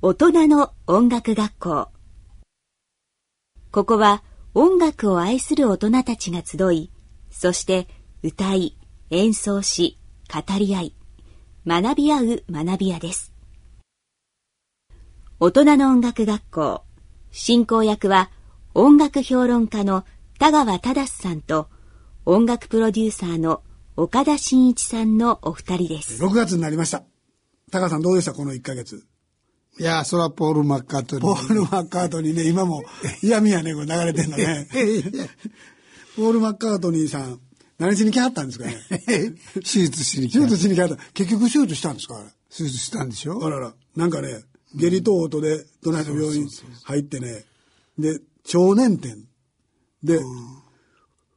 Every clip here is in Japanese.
大人の音楽学校。ここは音楽を愛する大人たちが集いそして歌い演奏し語り合い学び合う学び屋です。大人の音楽学校。進行役は音楽評論家の田川忠さんと音楽プロデューサーの岡田真一さんのお二人です。6月になりました。タカさんどうでした？この1ヶ月。いや、それはポール・マッカートニー。ポール・マッカートニーね、今も嫌味やね、これ流れてんのね。ポール・マッカートニーさん、何しに来はったんですかね？手術しに来手術しに来はった。結局手術したんですか手術したんでしょ？あらら。なんかね、下痢等々で、都内の病院入ってね、で、超粘点で、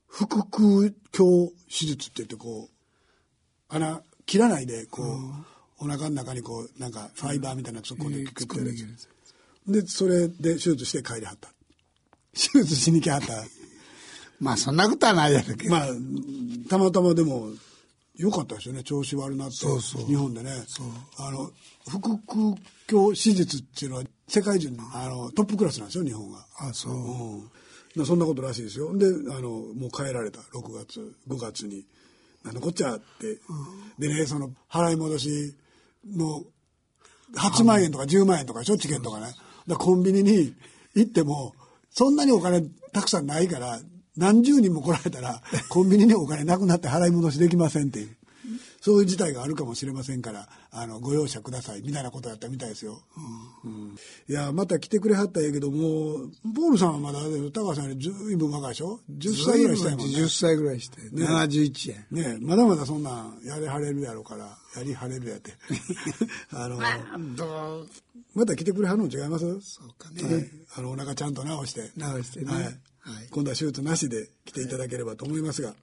腹腔鏡手術って言ってこう、穴切らないで、こう、お腹の中にこうなんかファイバーみたいな突っ込んでくってるでそれで手術して帰りはった。手術しに来はった。まあそんなことはないやろけど。まあたまたまでもよかったですよね。調子悪なってそうそう。日本でね。あの腹腔鏡手術っていうのは世界中のあのトップクラスなんですよ日本があそう、うん、そんなことらしいですよ。であのもう帰られた。6月5月に「なんこっちゃ」って、うん、でねその払い戻しの8万円とか10万円とかしょ？チケットがね。だコンビニに行っても、そんなにお金たくさんないから、何十人も来られたら、コンビニにお金なくなって払い戻しできませんっていう。そういう事態があるかもしれませんから、あの、ご容赦ください、みたいなことやったみたいですよ。うん。うん、いや、また来てくれはったんやけども、ポールさんはまだ、高橋さんよりずいぶん若いでしょ ?10 歳ぐらいしたいもんね。10歳ぐらいして。ね、71円。ねまだまだそんなんやりはれるやろうから、やりはれるやって。あの、また来てくれはるの違います？そうかね。はい、あの、お腹ちゃんと直して。直してね。はい。はい、今度は手術なしで来ていただければと思いますが。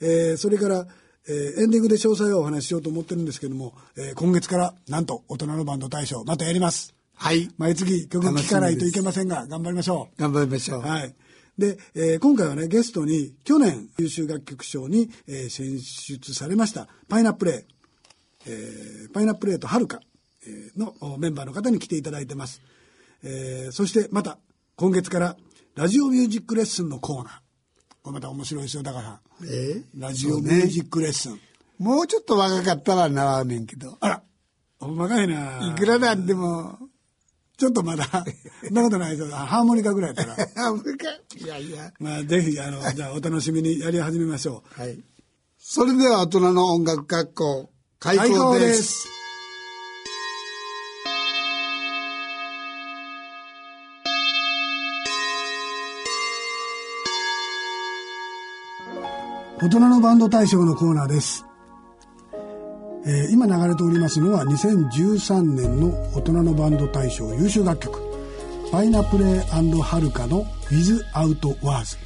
えー、それから、えー、エンディングで詳細をお話ししようと思ってるんですけども、えー、今月からなんと大人のバンド大賞またやります。はい。毎月曲聴かないといけませんが、頑張りましょう。頑張りましょう。はい。で、えー、今回はね、ゲストに去年優秀楽曲賞に、えー、選出されましたパイナップレイ、えー、パイナップレイとはるかのメンバーの方に来ていただいてます。えー、そしてまた今月からラジオミュージックレッスンのコーナー。これまた面白いですよ、だから。え？ー、ラジオミュージックレッスン、ね。もうちょっと若かったら習うねんけど。あら、若いな。いくらなんでも。ちょっとまだ、そんなことないですよ。ハーモニカぐらいやったら。ハーモニカ？いやいや。まあ、ぜひ、あの、じゃあお楽しみにやり始めましょう。はい。それでは大人の音楽学校、開校です。大人のバンド大賞のコーナーです。えー、今流れておりますのは2013年の大人のバンド大賞優秀楽曲パイナプレイはるかの Without Words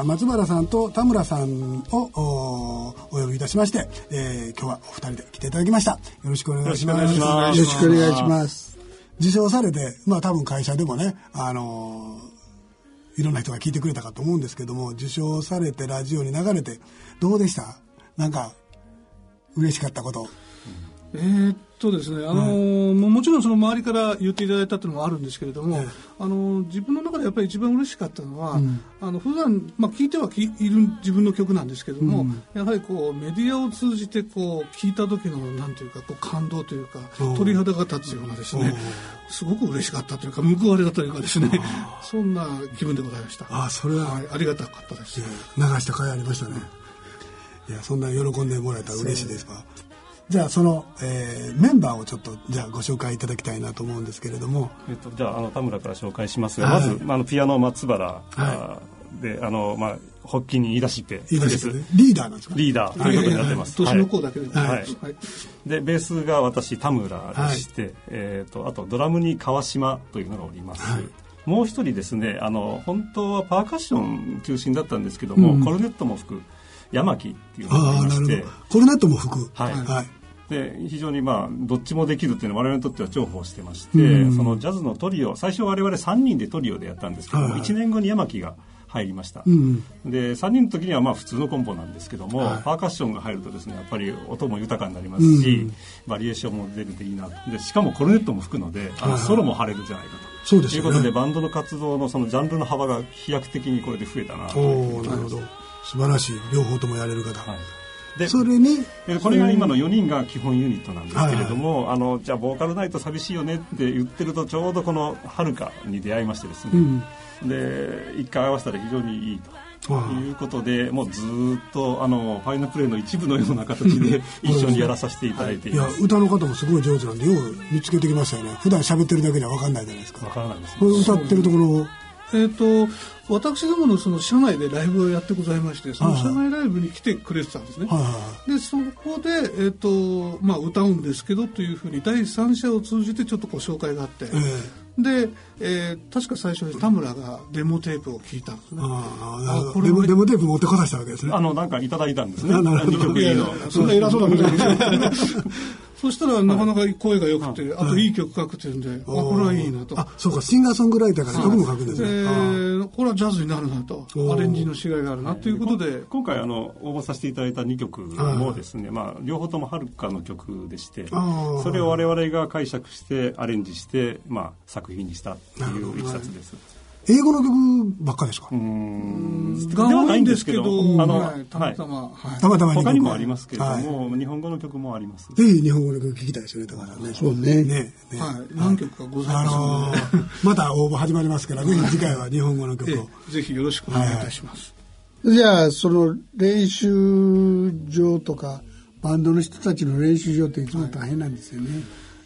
者松原さんと田村さんをお呼びいたしまして、えー、今日はお二人で来ていただきました。よろしくお願いします。よろしくお願いします。受賞されてまあ多分会社でもねあのー、いろんな人が聞いてくれたかと思うんですけども受賞されてラジオに流れてどうでした？なんか嬉しかったこと。えーっとですね、あのーももちろんその周りから言っていただいたっていうのもあるんですけれども、ええ。あのー自分の中でやっぱり一番嬉しかったのは、あの普段まあ聞いてはきいる自分の曲なんですけども、やはりこうメディアを通じてこう聞いた時のなんていうかこう感動というかう。ん鳥肌が立つようなですね、すごく嬉しかったというか報われたというかですね、そんな気分でございました。あそれははい、ありがたかったです。流した甲斐ありましたね。いやそんな喜んでもらえたら嬉しいですわじゃあその、えーメンバーをちょっとじゃあご紹介いただきたいなと思うんですけれども。えっと、じゃああの田村から紹介しますが、はい。まず、まあ、あのピアノ松原、あであの、まあ、発起人言い出しっリーダーなんですか？リーダーということになってます。年の子だけで。も、はい。はい。でベースが私田村でして、えー、とあとドラムに川島というのがおります、もう一人ですねあの本当はパーカッション中心だったんですけども、コルネットも吹く山木っていうのがああいまして。コルネットも吹く。はい。はいで非常にまあどっちもできるっていうのは我々にとっては重宝してまして、そのジャズのトリオ最初我々3人でトリオでやったんですけども、はいはい。1年後に山木が入りました、ん。で3人の時にはまあ普通のコンポなんですけども、パーカッションが入るとですねやっぱり音も豊かになりますし、バリエーションも出るといいな。とでしかもコルネットも吹くので、あのソロも張れるじゃないかと。そうですよね。ということでバンドの活動のそのジャンルの幅が飛躍的にこれで増えたなとおいうおなるほど。素晴らしい。両方ともやれる方、はいでそれにでこれが今の4人が基本ユニットなんですけれども、あのじゃあボーカルないと寂しいよねって言ってるとちょうどこの「はるか」に出会いましてですね、で一回合わせたら非常にいいと。い。うことでもうずーっとあのファイナルプレイの一部のような形で一緒にやらさせていただいていい。や。歌の方もすごい上手なんでよう見つけてきましたよね。普段喋ってるだけでは分かんないじゃないですか。わからないです。これ歌ってるところをえー、と私どものその社内でライブをやってございましてその社内ライブに来てくれてたんですね、はいはいでそこで、えーとまあ、歌うんですけどというふうに第三者を通じてちょっとご紹介があって、で、えー確か最初に田村がデモテープを聞いたんですね。あこれはデモデモテープ持ってこさせたわけですね。あのなんかいただいたんですね。あなるほど。2曲いいの。そんな偉そうなことない。ですよそしたらなかなか声が良くて、あといい曲書くっていうんで、あこれはいいなと。あそうかシンガーソングライターから曲も書くんですでね、ああこれはジャズになるなと。アレンジのしがいがあるなということで。今回あの応募させていただいた2曲もですね、まあ、両方ともはるかの曲でしてそれを我々が解釈してアレンジして、まあ、作品にしたっていういきさつです。英語の曲ばっかですか、うーんが多いんですけど、あの、はい。たまたま、はい。たまたまに。他にもありますけれどはい。も、日本語の曲もあります。ぜひ日本語の曲聞きたいですよねだからね。そうね。ねねはい、何曲かございあます。ののまた応募始まりますからぜひ次回は日本語の曲を。ええぜひよろしくお願いいたします。じゃあその練習場とかバンドの人たちの練習場っていつも大変なんですよね、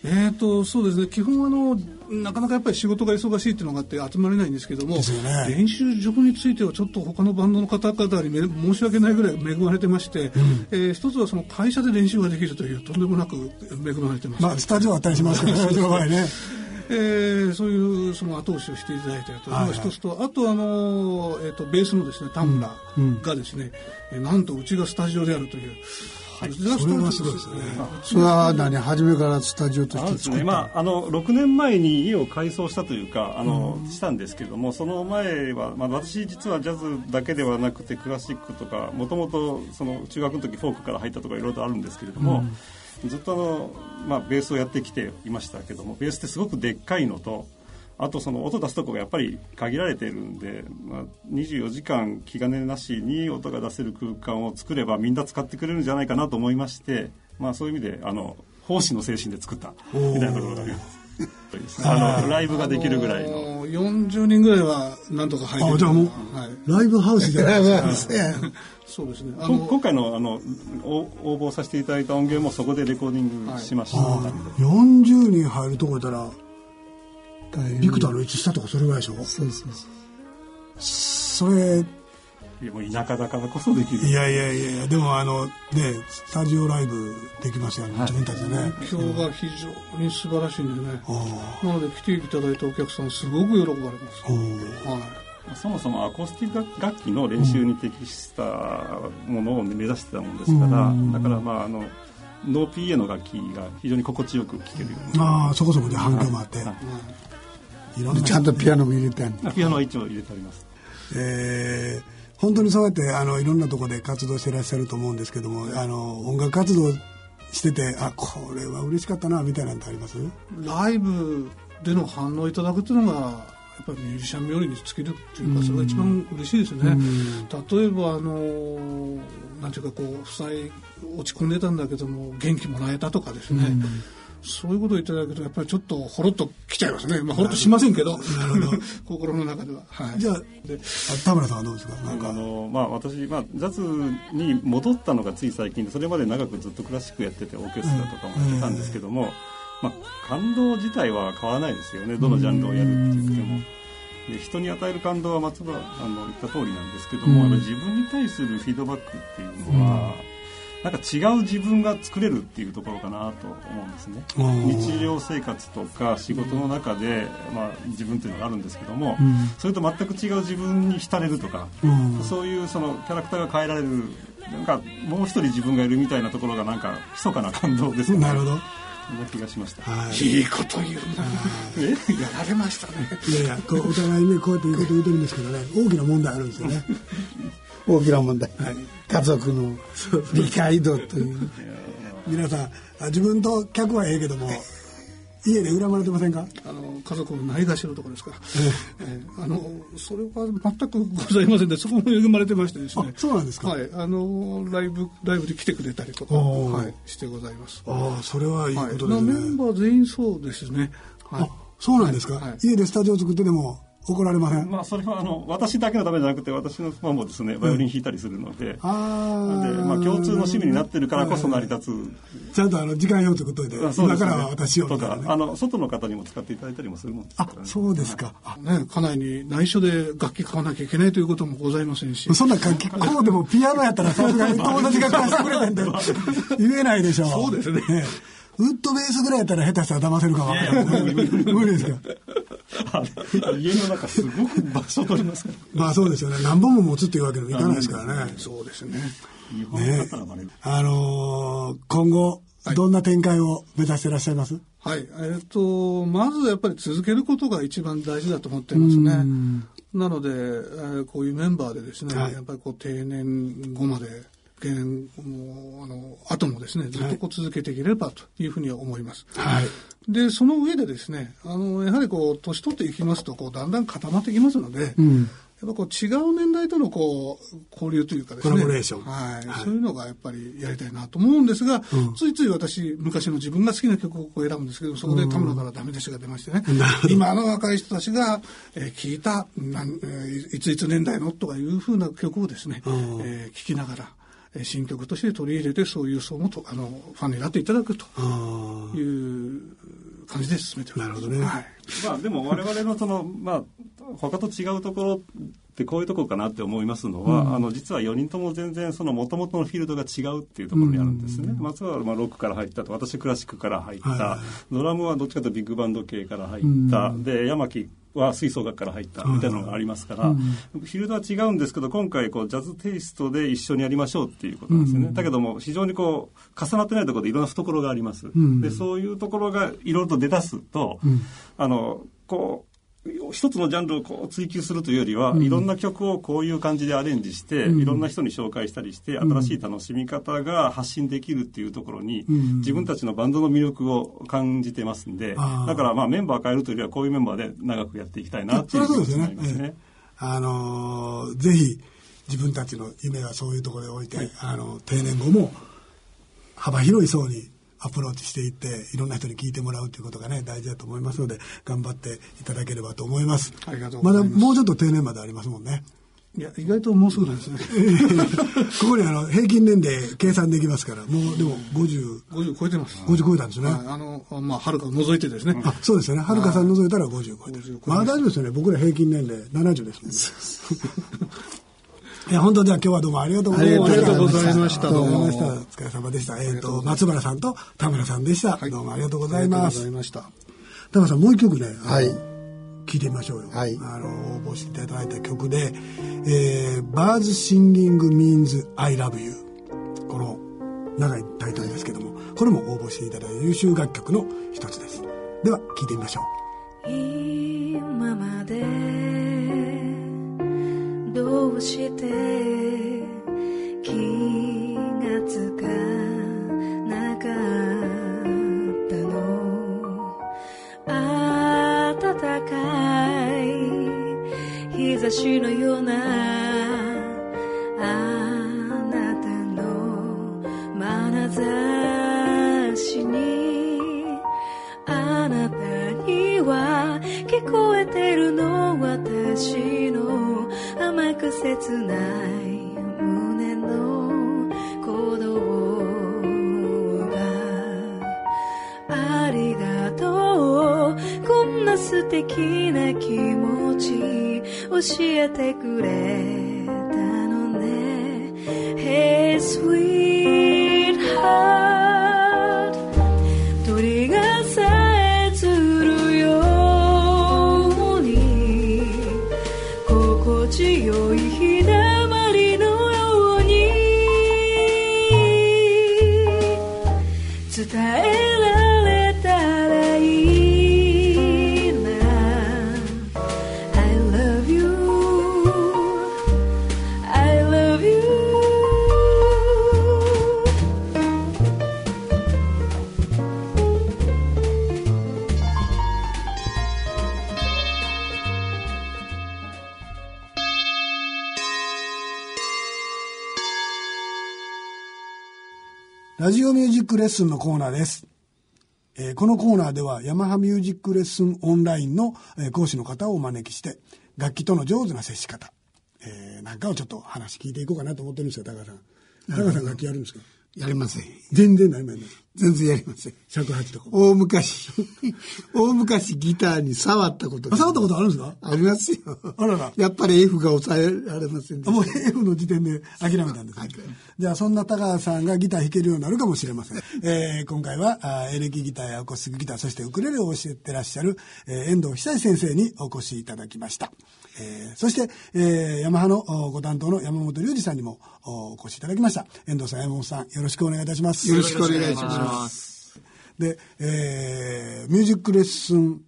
えーとそうですね。基本あのなかなかやっぱり仕事が忙しいっていうのがあって集まれないんですけども、ね。練習場についてはちょっと他のバンドの方々にめ申し訳ないぐらい恵まれてまして、えー一つはその会社で練習ができるというとんでもなく恵まれてます、まあスタジオあったりしますからねその場合ね。えーそういうその後押しをしていただいているというのが一つと、あとあの、えー、とベースのですね田村がですね、えーなんとうちがスタジオであるという、うちがスタジオそれはすごいですね。それは何初めからスタジオとあのですね、して作った、まあ、あの6年前に家を改装したというかあの、したんですけどもその前は、まあ、私実はジャズだけではなくてクラシックとかもともとその中学の時フォークから入ったとかいろいろとあるんですけれども、ずっとあの、まあ、ベースをやってきていましたけどもベースってすごくでっかいのとあとその音出すとこがやっぱり限られているんで、まあ、24時間気兼ねなしに音が出せる空間を作ればみんな使ってくれるんじゃないかなと思いまして、まあ、そういう意味であの奉仕の精神で作ったみたいなところがあります。あのライブができるぐらいの。の40人ぐらいはなんとか入ってる。あじゃあもうはい、ライブハウスじゃないですかそうですね。今回のあのお応募させていただいた音源もそこでレコーディングしました。ので、40人入るとこやったら大変。ビクターの位置下とかそれぐらいでしょ？そうそうそうそれ。いやもう田舎だからこそできる。いやいやいやいやでもあのねスタジオライブできますよね、自分たちでね。今日が非常に素晴らしいんでね。あなので来ていただいたお客さんすごく喜ばれます。はい。そもそもアコースティック楽器の練習に適したものを目指してたもんですから、だからまああのノー PA の楽器が非常に心地よく聴けるようにああそこそこで反響もあって、はい。いろんな。ちゃんとピアノも入れてあるピアノは一応入れてあります。えー本当にそうやってあのいろんなところで活動してらっしゃると思うんですけどもあの音楽活動しててあこれは嬉しかったなみたいなのってあります？ライブでの反応いただくっていうのがやっぱりミュージシャン冥利に尽きるっていうかそれが一番嬉しいですね、例えばあのなんていうかこう負債落ち込んでたんだけども元気もらえたとかですね、そういうことをいただくとやっぱりちょっとほろっときちゃいますね、まあ、ほろっとしませんけど 心の中では、はい、じゃあ田村さんはどうですか？なんか。あの、まあ、私、まあ、ジャズに戻ったのがつい最近でそれまで長くずっとクラシックやっててオーケストラとかもやってたんですけども、まあ、感動自体は変わらないですよね。どのジャンルをやるって言っても。で人に与える感動は松原あの言った通りなんですけども、自分に対するフィードバックっていうのは、なんか違う自分が作れるっていうところかなと思うんですね。日常生活とか仕事の中で、まあ、自分っていうのがあるんですけども、それと全く違う自分に浸れるとか、そういうそのキャラクターが変えられるなんかもう一人自分がいるみたいなところがなんか密かな感動ですね。なるほど。そんな気がしました、はい、いいこと言うな。えやられましたね。いやいやこうお互いねこうやっていいこと言うてるんですけどね大きな問題あるんですよね大きな問題、はい、家族の理解度という。皆さん自分と客はええけども家で恨まれてませんか？あの家族のないがしろとかですか、ええ。あのそれは全くございませんでそこも恵まれてましてですね。そうなんですか？はい。あのライブライブで来てくれたりとか、はい、してございます。ああそれはいいことですね、はい、メンバー全員そうですね、はい、あそうなんですか、はい、家でスタジオ作ってでも怒られません？まあそれはあの私だけのためじゃなくて私の妻もですねバイオリン弾いたりするので、うん、あでまあ共通の趣味になってるからこそ成り立つ、ちゃんとあの時間表作っといて、ね、今からは私をとか、あの外の方にも使っていただいたりもするもんですから、ね、あそうですか、はい、ね家内に内緒で楽器買わなきゃいけないということもございませんしそんな楽器 こうでもピアノやったらさすがに友達が貸してくれてんで 言えないでしょう。そうですねウッドベースぐらいやったら下手したら騙せるかも無理ですか家の中すごく場所取りますから。まあそうですよね。何本も持つっていうわけにもいかないですからね。そうですね。ね。あのー、今後どんな展開を目指していらっしゃいます？はい、えっ、とまずやっぱり続けることが一番大事だと思っていますね。なので、えー、こういうメンバーでですね、はい、やっぱりこう定年後まで定年もあの後もですねずっとこう続けていければというふうには思います。はい、でその上でですねあのやはりこう年取っていきますとこうだんだん固まってきますので、うん、やっぱこう違う年代とのこう交流というかですねコラボレーション、はい、はい、そういうのがやっぱりやりたいなと思うんですが、うん、ついつい私昔の自分が好きな曲を選ぶんですけどそこで田村からダメ出しが出ましてね、うん、今の若い人たちが、えー、聞いたなん、えー、いついつ年代のとかいうふうな曲をですね、えー、聞きながら新曲として取り入れてそういう層もとあのファンになっていただくという感じで進めてなるほどね、はい、まあでも我々のそのまあ他と違うところってこういうところかなって思いますのは、うん、あの実は4人とも全然その元々のフィールドが違うっていうところにあるんですね、うん、松原はまあロックから入ったと私クラシックから入った、はい、ドラムはどっちかというとビッグバンド系から入った、うん、で山木は吹奏楽から入ったみたいなのがありますから、うん、フィールドは違うんですけど今回こうジャズテイストで一緒にやりましょうっていうことなんですよね、うん、だけども非常にこう重なってないところでいろんな懐があります、うん、でそういうところがいろいろと出だすと、あのこう一つのジャンルをこう追求するというよりは、うん、いろんな曲をこういう感じでアレンジして、うん、いろんな人に紹介したりして、新しい楽しみ方が発信できるっていうところに、うん、自分たちのバンドの魅力を感じてますんで、だからまあメンバー変えるというよりはこういうメンバーで長くやっていきたいなっていうことになりますね。あのー、ぜひ自分たちの夢はそういうところに置いて、はい、あの定年後も幅広い層にアプローチしていっていろんな人に聞いてもらうということがね大事だと思いますので頑張っていただければと思います。ありがとうまだもうちょっと定年までありますもんね。いや意外ともうすぐなんですね。ここにあの平均年齢計算できますからもうでも5050 50超えてます。50超えたんですね、あのまあはるか除いてですね。あそうですよね。はるかさん除い。たら50超えてる。まあ大丈夫ですよね。僕ら平均年齢70ですもんね いや本当じゃあ今日はどうもありがとうございました。ありがとうございました。どうも。お疲れ様でした。えっ、ー、と松原さんと田村さんでした、はい。どうもありがとうございます。ありがとうございました。田村さんもう一曲ね。はい。聞いてみましょうよ。はい。あの応募していただいた曲で、えー、バーズシンギングミーンズ I love you この長いタイトルですけども、これも応募していただいた優秀楽曲の一つです。では聞いてみましょう。今までどうして気がつかなかったの。暖かい日差しのようなあなたには聞こえてるの私の。甘く切ない胸の鼓動がありがとう。こんな素敵な気持ち教えてくれたのね。Hey sweet ラジオミュージックレッスンのコーナーです。えーこのコーナーではヤマハミュージックレッスンオンラインの、えー講師の方をお招きして楽器との上手な接し方、えーなんかをちょっと話聞いていこうかなと思ってるんですよ、高橋さん。高橋さん楽器やるんですか？やりません。全然ないもんね。全然やりません。尺八とか。大昔、大昔ギターに触ったことがあ触ったことあるんですか？ありますよ。あららやっぱり F が抑えられませんであもうした F の時点で諦めたんですね。じゃあそんな高橋さんがギター弾けるようになるかもしれません。えー今回はあーエレキギターやアコースティックギター、そしてウクレレを教えてらっしゃる、えー遠藤久志先生にお越しいただきました。えーそして、えーヤマハのおご担当の山本隆二さんにもお越しいただきました。遠藤さん、山本さん、よろしくお願いいたします。よろしくお願いします。で、えーミュージックレッスン、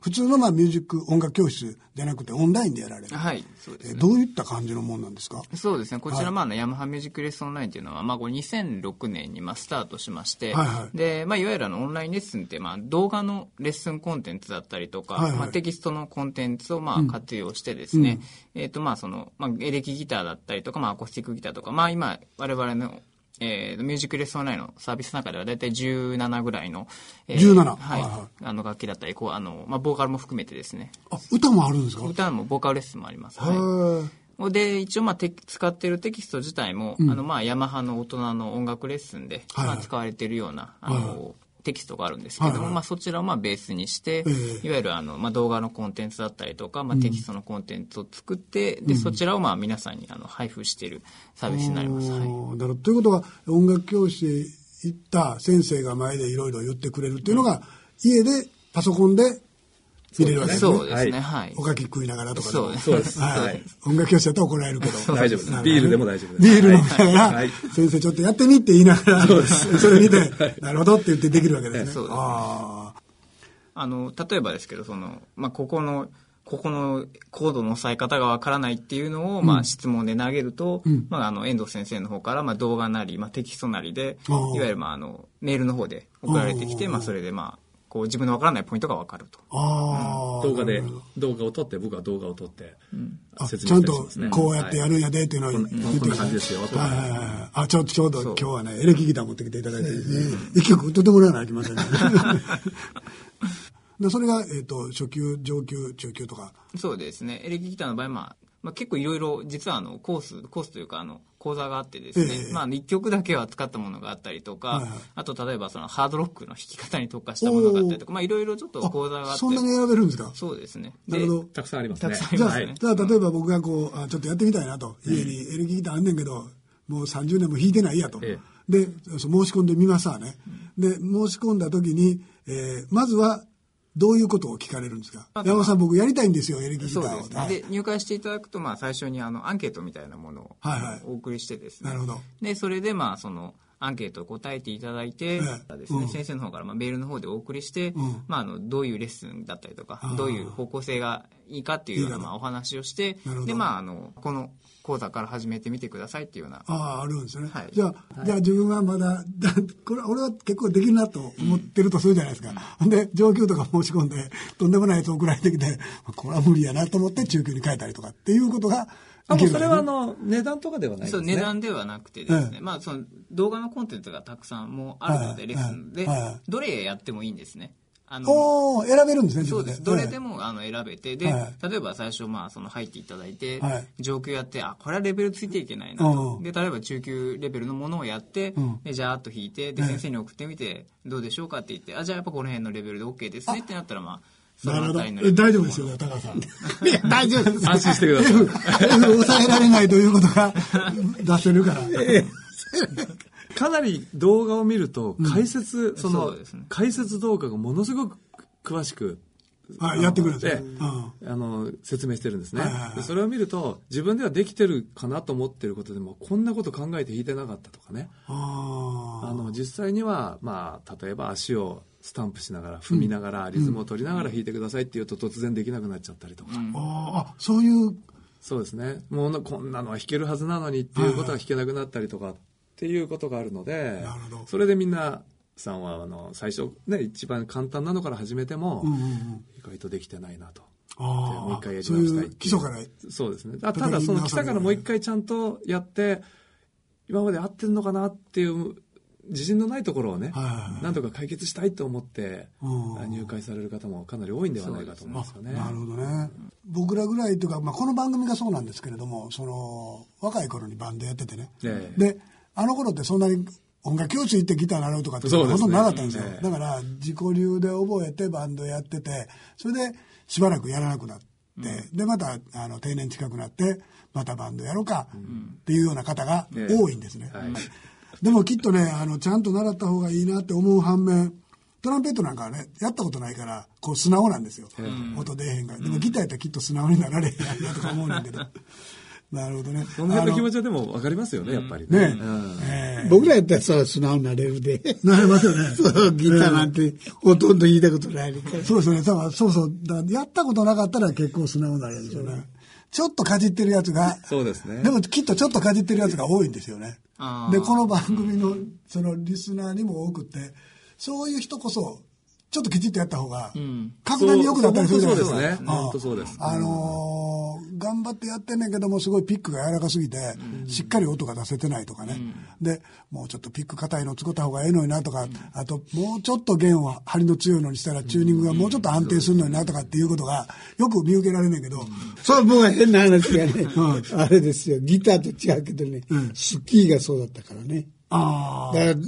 普通のまあミュージック音楽教室じゃなくてオンラインでやられる。はい、そうですね。えーどういった感じのもんなんですか？そうですね。こちら、はいまあ、あのヤマハミュージックレッスンオンラインっていうのは、まあ、これ2006年に、まあ、スタートしまして、はいはいで、まあ、いわゆるあの、オンラインレッスンって、まあ、動画のレッスンコンテンツだったりとか、はいはいまあ、テキストのコンテンツを、まあ、活用してですね、えっ、と、まあ、その、まあ、エレキギターだったりとか、まあ、アコースティックギターとか、まあ、今、我々の、えーミュージックレッスンラインのサービスの中では大体17ぐらいの、え17はい、はいはあの楽器だったり、こう、あの、まあ、ボーカルも含めてですね、あ、歌もあるんですか？歌もボーカルレッスンもあります。へはい。ーで、一応、まあ、て使ってるテキスト自体も、あの、まあ、ヤマハの大人の音楽レッスンで、はいはい。まあ、使われているような、あの、はいテキストがあるんですけども、はいはいまあ、そちらをまあベースにして、ええいわゆるあの、まあ、動画のコンテンツだったりとか、まあ、テキストのコンテンツを作って、で、そちらをまあ皆さんにあの配布しているサービスになります。はい。なるほどということは音楽教室へ行った先生が前でいろいろ言ってくれるっていうのが、家でパソコンで見れるわけですね。そうですね、はい。おかき食いながらとかそうです。そうです。はい。はい。音楽教室だったら怒られるけど。大丈夫です。ビールでも大丈夫です。ビール飲みながら、はい。先生ちょっとやってみって言いながら、それ見て、なるほどって言ってできるわけですね。そうです。ねああの、例えばですけど、その、まあ、ここの、ここのコードの押さえ方がわからないっていうのを、まあ、質問で投げると、まあ、あの、遠藤先生の方から、まあ、動画なり、まあ、テキストなりで、いわゆる、まあ、あの、メールの方で送られてきて、まあ、それで、まあ、こう、自分のわからないポイントがわかると。あ。ああ。動画で動画を撮って、僕は動画を撮って、あ説ちゃんと明したりしますね。こうやってやるんやでっていうのを言ってこんな感じですよとかはいはいはい。あ、ちょ、ちょうど今日はね、エレキギター持ってきていただいて一曲歌ってもらわなきゃいけませんね。でそれが、えっ、と、初級、上級、中級とか。そうですね。エレキギターの場合、まあ、まあ、結構いろいろ、実はあの、コース、コースというか、あの、講座があってですね、ええまあ、一曲だけは使ったものがあったりとか、はいはいあと、例えばその、ハードロックの弾き方に特化したものがあったりとか、まあ、いろいろちょっと講座があって。そんなに選べるんですか？そうですね。なるほどでたくさんありますね。たくさんありじゃあ、ますね。じゃあ例えば僕がこう、あちょっとやってみたいなと。家にエレキギターあんねんけど、もう30年も弾いてないやと。えで、そう申し込んでみますわね。で、申し込んだ時に、えーまずは、どういうことを聞かれるんですか？まずは山本さん僕やりたいんですよ、エレキギターを。そうですね。はい。で、入会していただくと、まあ、最初にあの、アンケートみたいなものをはいはい。お送りしてですね。なるほど。で、それで、まあ、その、アンケートを答えていただいて、ですね、先生の方からまあメールの方でお送りして、まあ、あのどういうレッスンだったりとかどういう方向性がいいかっていうようなまあお話をしてで、まあ、あのこの講座から始めてみてくださいっていうような。ああ、あるんですね。はい。じゃあ、じゃあ自分はまだ、だ これ、俺は結構できるなと思ってるとするじゃないですか。ほん。で、上級とか申し込んで、とんでもないやつ送られてきて、これは無理やなと思って中級に変えたりとかっていうことがあ、いけるんですねもうそれはあの、値段とかではないですね。そう値段ではなくてですね、えまあ、その動画のコンテンツがたくさんもうあるので、はい。レッスンで、はい。はい。どれやってもいいんですね。あの選べるんですね、そうです。どれでも。もあの選べて、で、は例えば最初、まあ、その入っていただいて、はい上級やって、あ、これはレベルついていけないなと。うんで、例えば中級レベルのものをやって、んで、じゃーっと引いて、で、先生に送ってみて、どうでしょうかって言って、あ、じゃあやっぱこの辺のレベルで OK ですねってなったら、まあ、そなるほど。のあたりのえ大丈夫ですよ、高橋さん。いや、大丈夫です。安心してください 抑えられないということが出せるから。かなり動画を見ると、解説、その解説動画がものすごく詳しく、あやってくれる。んですでね。うん。あの、説明してるんですね。それを見ると、自分ではできてるかなと思ってることでも、こんなこと考えて弾いてなかったとかね。ああの、実際には、まあ、例えば足をスタンプしながら、踏みながら、リズムを取りながら弾いてくださいって言うと、突然できなくなっちゃったりとか。ーあー、あそういう、そうですね。もうこんなのは弾けるはずなのにっていうことは弾けなくなったりとか。っていうことがあるのでそれでみんなさんはあの最初ね一番簡単なのから始めてもうんうんうん意外とできてないなと。あもう一回やり直したい基礎から。そうですね。あただその基礎からもう一回ちゃんとやって今まで合ってるのかなっていう自信のないところをね、はいはいはいなんとか解決したいと思ってうん入会される方もかなり多いんではないかと思うんですよね。なるほどね。僕らぐらいというか、まあ、この番組がそうなんですけれども、その、若い頃にバンドやっててね。ええで、あの頃ってそんなに音楽教室行ってギター習うとかってほとんどなかったんですよ。ええだから、自己流で覚えてバンドやってて、それでしばらくやらなくなって、で、また、あの、定年近くなって、またバンドやろうかっていうような方が多いんですね。はいでもきっとね、あの、ちゃんと習った方がいいなって思う反面、トランペットなんかはね、やったことないから、こう素直なんですよ。音出えへんから。でもギターやったらきっと素直になられへんなとか思うんだけど。なるほどね。その辺の気持ち。ちはでも分かりますよね、やっぱりね僕らやったらそれは素直になれるで。なりますよね。そう、ギターなんてほとんど弾いたことない。そうですね。だからそうそう。やったことなかったら結構素直になれるんですよね。ちょっとかじってるやつが、そうですね。でもきっとちょっとかじってるやつが多いんですよね。で、この番組のそのリスナーにも多くって、そういう人こそ、ちょっときちっとやった方が、格段に良くなったりするじゃないですか。そうそうそうですね。ああ。本当そうです。あのー頑張ってやってんねんけども、すごいピックが柔らかすぎて、しっかり音が出せてないとかね。で、もうちょっとピック硬いの作った方がええのになとか、あと、もうちょっと弦を張りの強いのにしたら、チューニングがもうちょっと安定するのになとかっていうことが、よく見受けられんねんけど、そう、僕は変な話がね、あれですよ、ギターと違うけどね、スキーがそうだったからね。あだか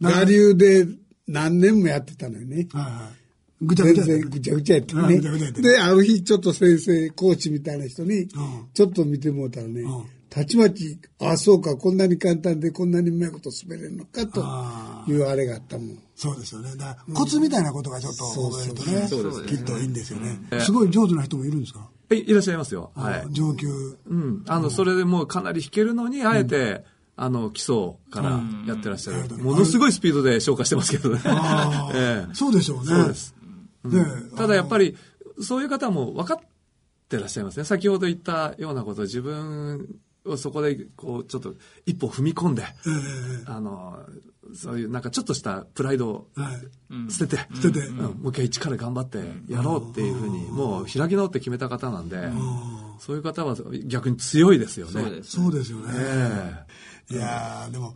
ら、我流で何年もやってたのよね。あ、はいはい。ぐちゃぐ全ちゃやって然ぐちゃぐちゃやってうんね。ぐちゃぐちゃやってで、ある日ちょっと先生、コーチみたいな人に、ちょっと見てもらったらねん、たちまち、あ、そうか、こんなに簡単でこんなにうまいこと滑れるのかとあいうあれがあったもん。そうですよね。だからコツみたいなことがちょっと覚えるとね、そうですきっといいんですよね。すごい上手な人もいるんですか？いいらっしゃいますよ。はい。上級。うん。あの、それでもうかなり弾けるのに、あえて、あの、基礎からやってらっしゃる。ものすごいスピードで消化してますけどね。あ えあ、え。そうでしょうね。そうです。ね。ただやっぱり、そういう方も分かってらっしゃいますね。先ほど言ったようなこと、自分をそこで、こう、ちょっと一歩踏み込んで、あの、そういうなんかちょっとしたプライドをはい。捨てて、捨てて。うん。もう一回一から頑張ってやろうっていうふうに、もう開き直って決めた方なんで、そういう方は逆に強いですよね。そうですよね。えいやーでも、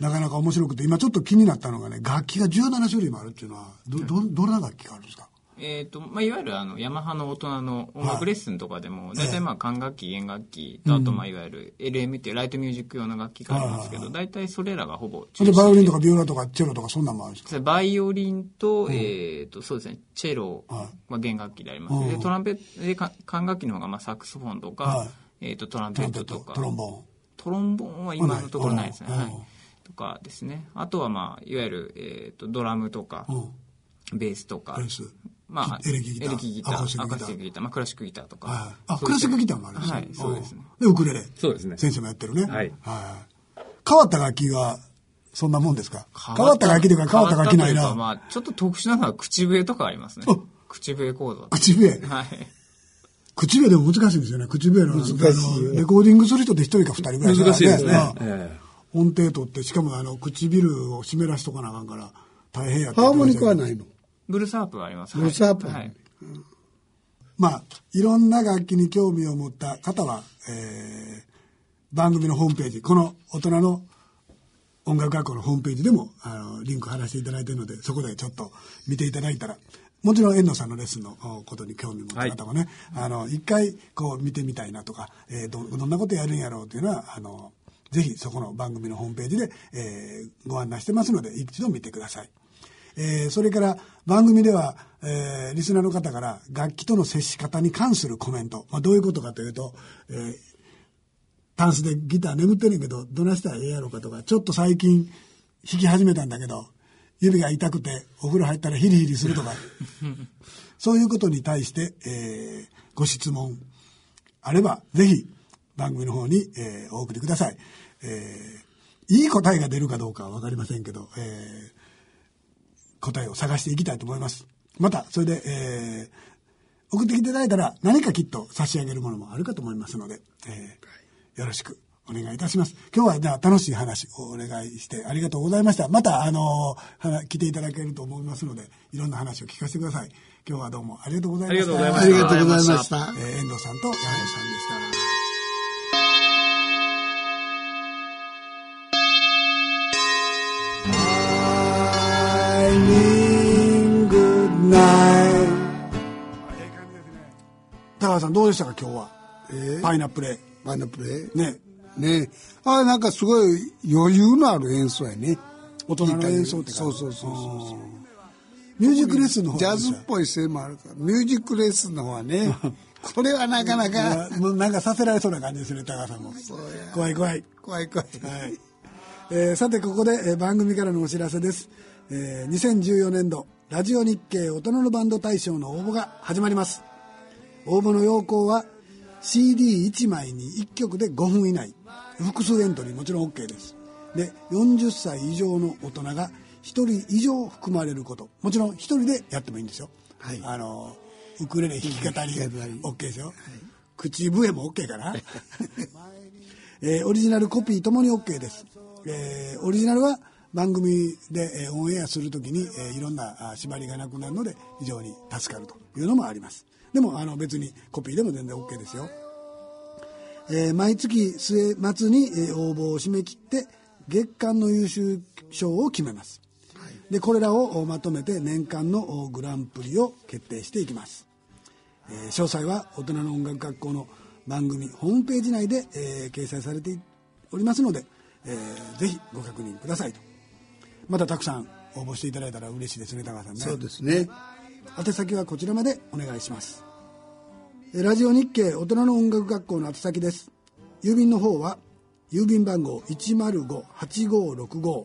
なかなか面白くて、今ちょっと気になったのがね、楽器が17種類もあるっていうのは、ど、ど、どんな楽器があるんですか？えーとまあ、いわゆるあのヤマハの大人の音楽レッスンとかでも、大体まあ管楽器、弦楽器と、あとまあいわゆる LM っていうライトミュージック用の楽器がありますけど、大体それらがほぼ中で、心バイオリンとかビオラとかチェロとかそんなんもあるんですか？バイオリンと、えーと、そうですね、チェロは弦楽器であります。うん。で、トランペット、管楽器の方がまあサックスフォンとか、はい。えーと、トランペットとか、トロンボーン。トロンボーンは今のところないですね。うんはい。とかですね。あとはまあ、いわゆる、えーと、ドラムとか、うん。ベースとか。まあ、エレキギターエレキギター、アコースティックギターアコースティックギター、まあ、クラシックギターとか。はい。あ、クラシックギターもあるんですね。はい、そうですね。うんで、ウクレレ。そうですね。先生もやってるね。はいはい。変わった楽器は、そんなもんですか？変わった楽器というか変わった楽器ないな。まあ、ちょっと特殊なのは口笛とかありますね。口笛講座。口笛。はい。口笛でも難しいんですよね。口笛の、難しい。よあのレコーディングする人って一人か二人ぐらい難しいですね。音程取って、しかもあの、唇を湿らしとかなあかんから、大変やハーモニカはいないの？ブルースハープがあります。ブルースハープはい。まあ、いろんな楽器に興味を持った方は、えー番組のホームページ、この大人の音楽学校のホームページでも、あの、リンク貼らせていただいているので、そこでちょっと見ていただいたら、もちろん遠藤さんのレッスンのおことに興味を持った方もね、あの、一回こう見てみたいなとか、えーど、どんなことやるんやろうというのは、あの、ぜひそこの番組のホームページで、えーご案内してますので、一度見てください。えーそれから番組では、えーリスナーの方から楽器との接し方に関するコメント、まあ、どういうことかというと、えータンスでギター眠ってんねんけどどないしたらええやろうかとかちょっと最近弾き始めたんだけど指が痛くてお風呂入ったらヒリヒリするとか。そういうことに対して、えーご質問あればぜひ番組の方に、えーお送りください、えーいい答えが出るかどうかは分かりませんけど、えー答えを探していきたいと思います。また、それで、えー送ってきていただいたら何かきっと差し上げるものもあるかと思いますので、えーよろしくお願いいたします。今日はじゃあ楽しい話をお願いしてありがとうございました。また、あの来ていただけると思いますので、いろんな話を聞かせてください。今日はどうもありがとうございました。ありがとうございました。えー遠藤さんと矢野さんでした。高橋さんどうでしたか今日は、えー？パイナップルパイナップルねね。あなんかすごい余裕のある演奏やね。大人の演奏ってそうそうそうそう。ミュージックレッスンの方ジャズっぽいせいもあるから、ミュージックレッスンの方はね、これはなかなか、もうなんかさせられそうな感じですね高橋さんも。怖い怖い。怖い怖い。はい。えーさてここで、えー番組からのお知らせです、えー2014年度ラジオ日経大人のバンド大賞の応募が始まります。応募の要項は CD1 枚に1曲で5分以内複数エントリーもちろん OK です。で40歳以上の大人が1人以上含まれること。もちろん1人でやってもいいんですよ、はい。あのウクレレ弾き語り OK ですよ、口笛も OK かな。えーオリジナルコピーともに OK です、えーオリジナルは番組で、えーオンエアするときに、えーいろんなあ縛りがなくなるので非常に助かるというのもあります。でもあの別にコピーでも全然 OK ですよ、えー毎月末末に、えー応募を締め切って月間の優秀賞を決めます、でこれらをおまとめて年間のおグランプリを決定していきます。えー詳細は大人の音楽学校の番組ホームページ内で、えー掲載されておりますので、えーぜひご確認くださいと。またたくさん応募していただいたら嬉しいですね高橋さんね。そうですね。宛先はこちらまでお願いします。えーラジオ日経大人の音楽学校の宛先です。郵便の方は郵便番号105-8565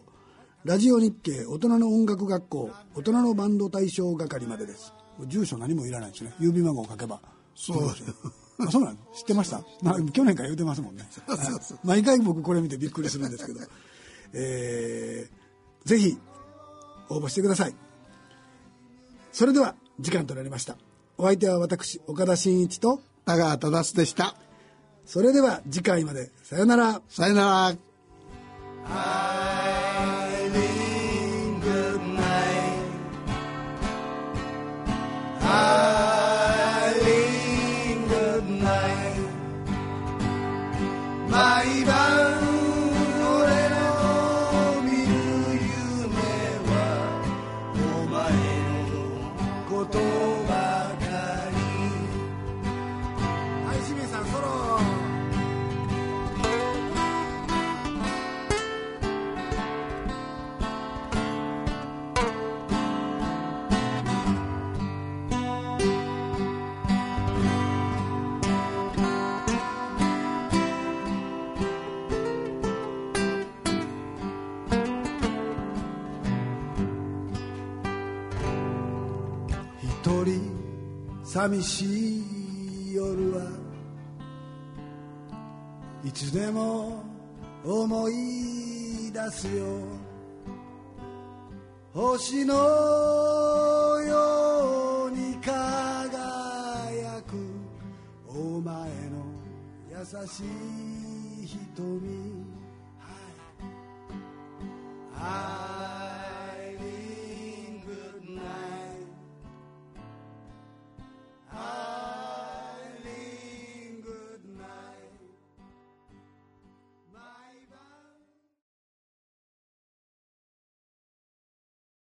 ラジオ日経大人の音楽学校大人のバンド大賞係までです。住所何もいらないですね。郵便番号を書けば。そう。あそうなの？知ってました、まあ、去年から言うてますもんね。はい毎回僕これ見てびっくりするんですけど。えーぜひ応募してください。それでは時間となりましたお相手は私岡田真一と田川忠でした。それでは次回までさよならさよなら。「寂しい夜はいつでも思い出すよ。星のように輝く。お前の優しい瞳。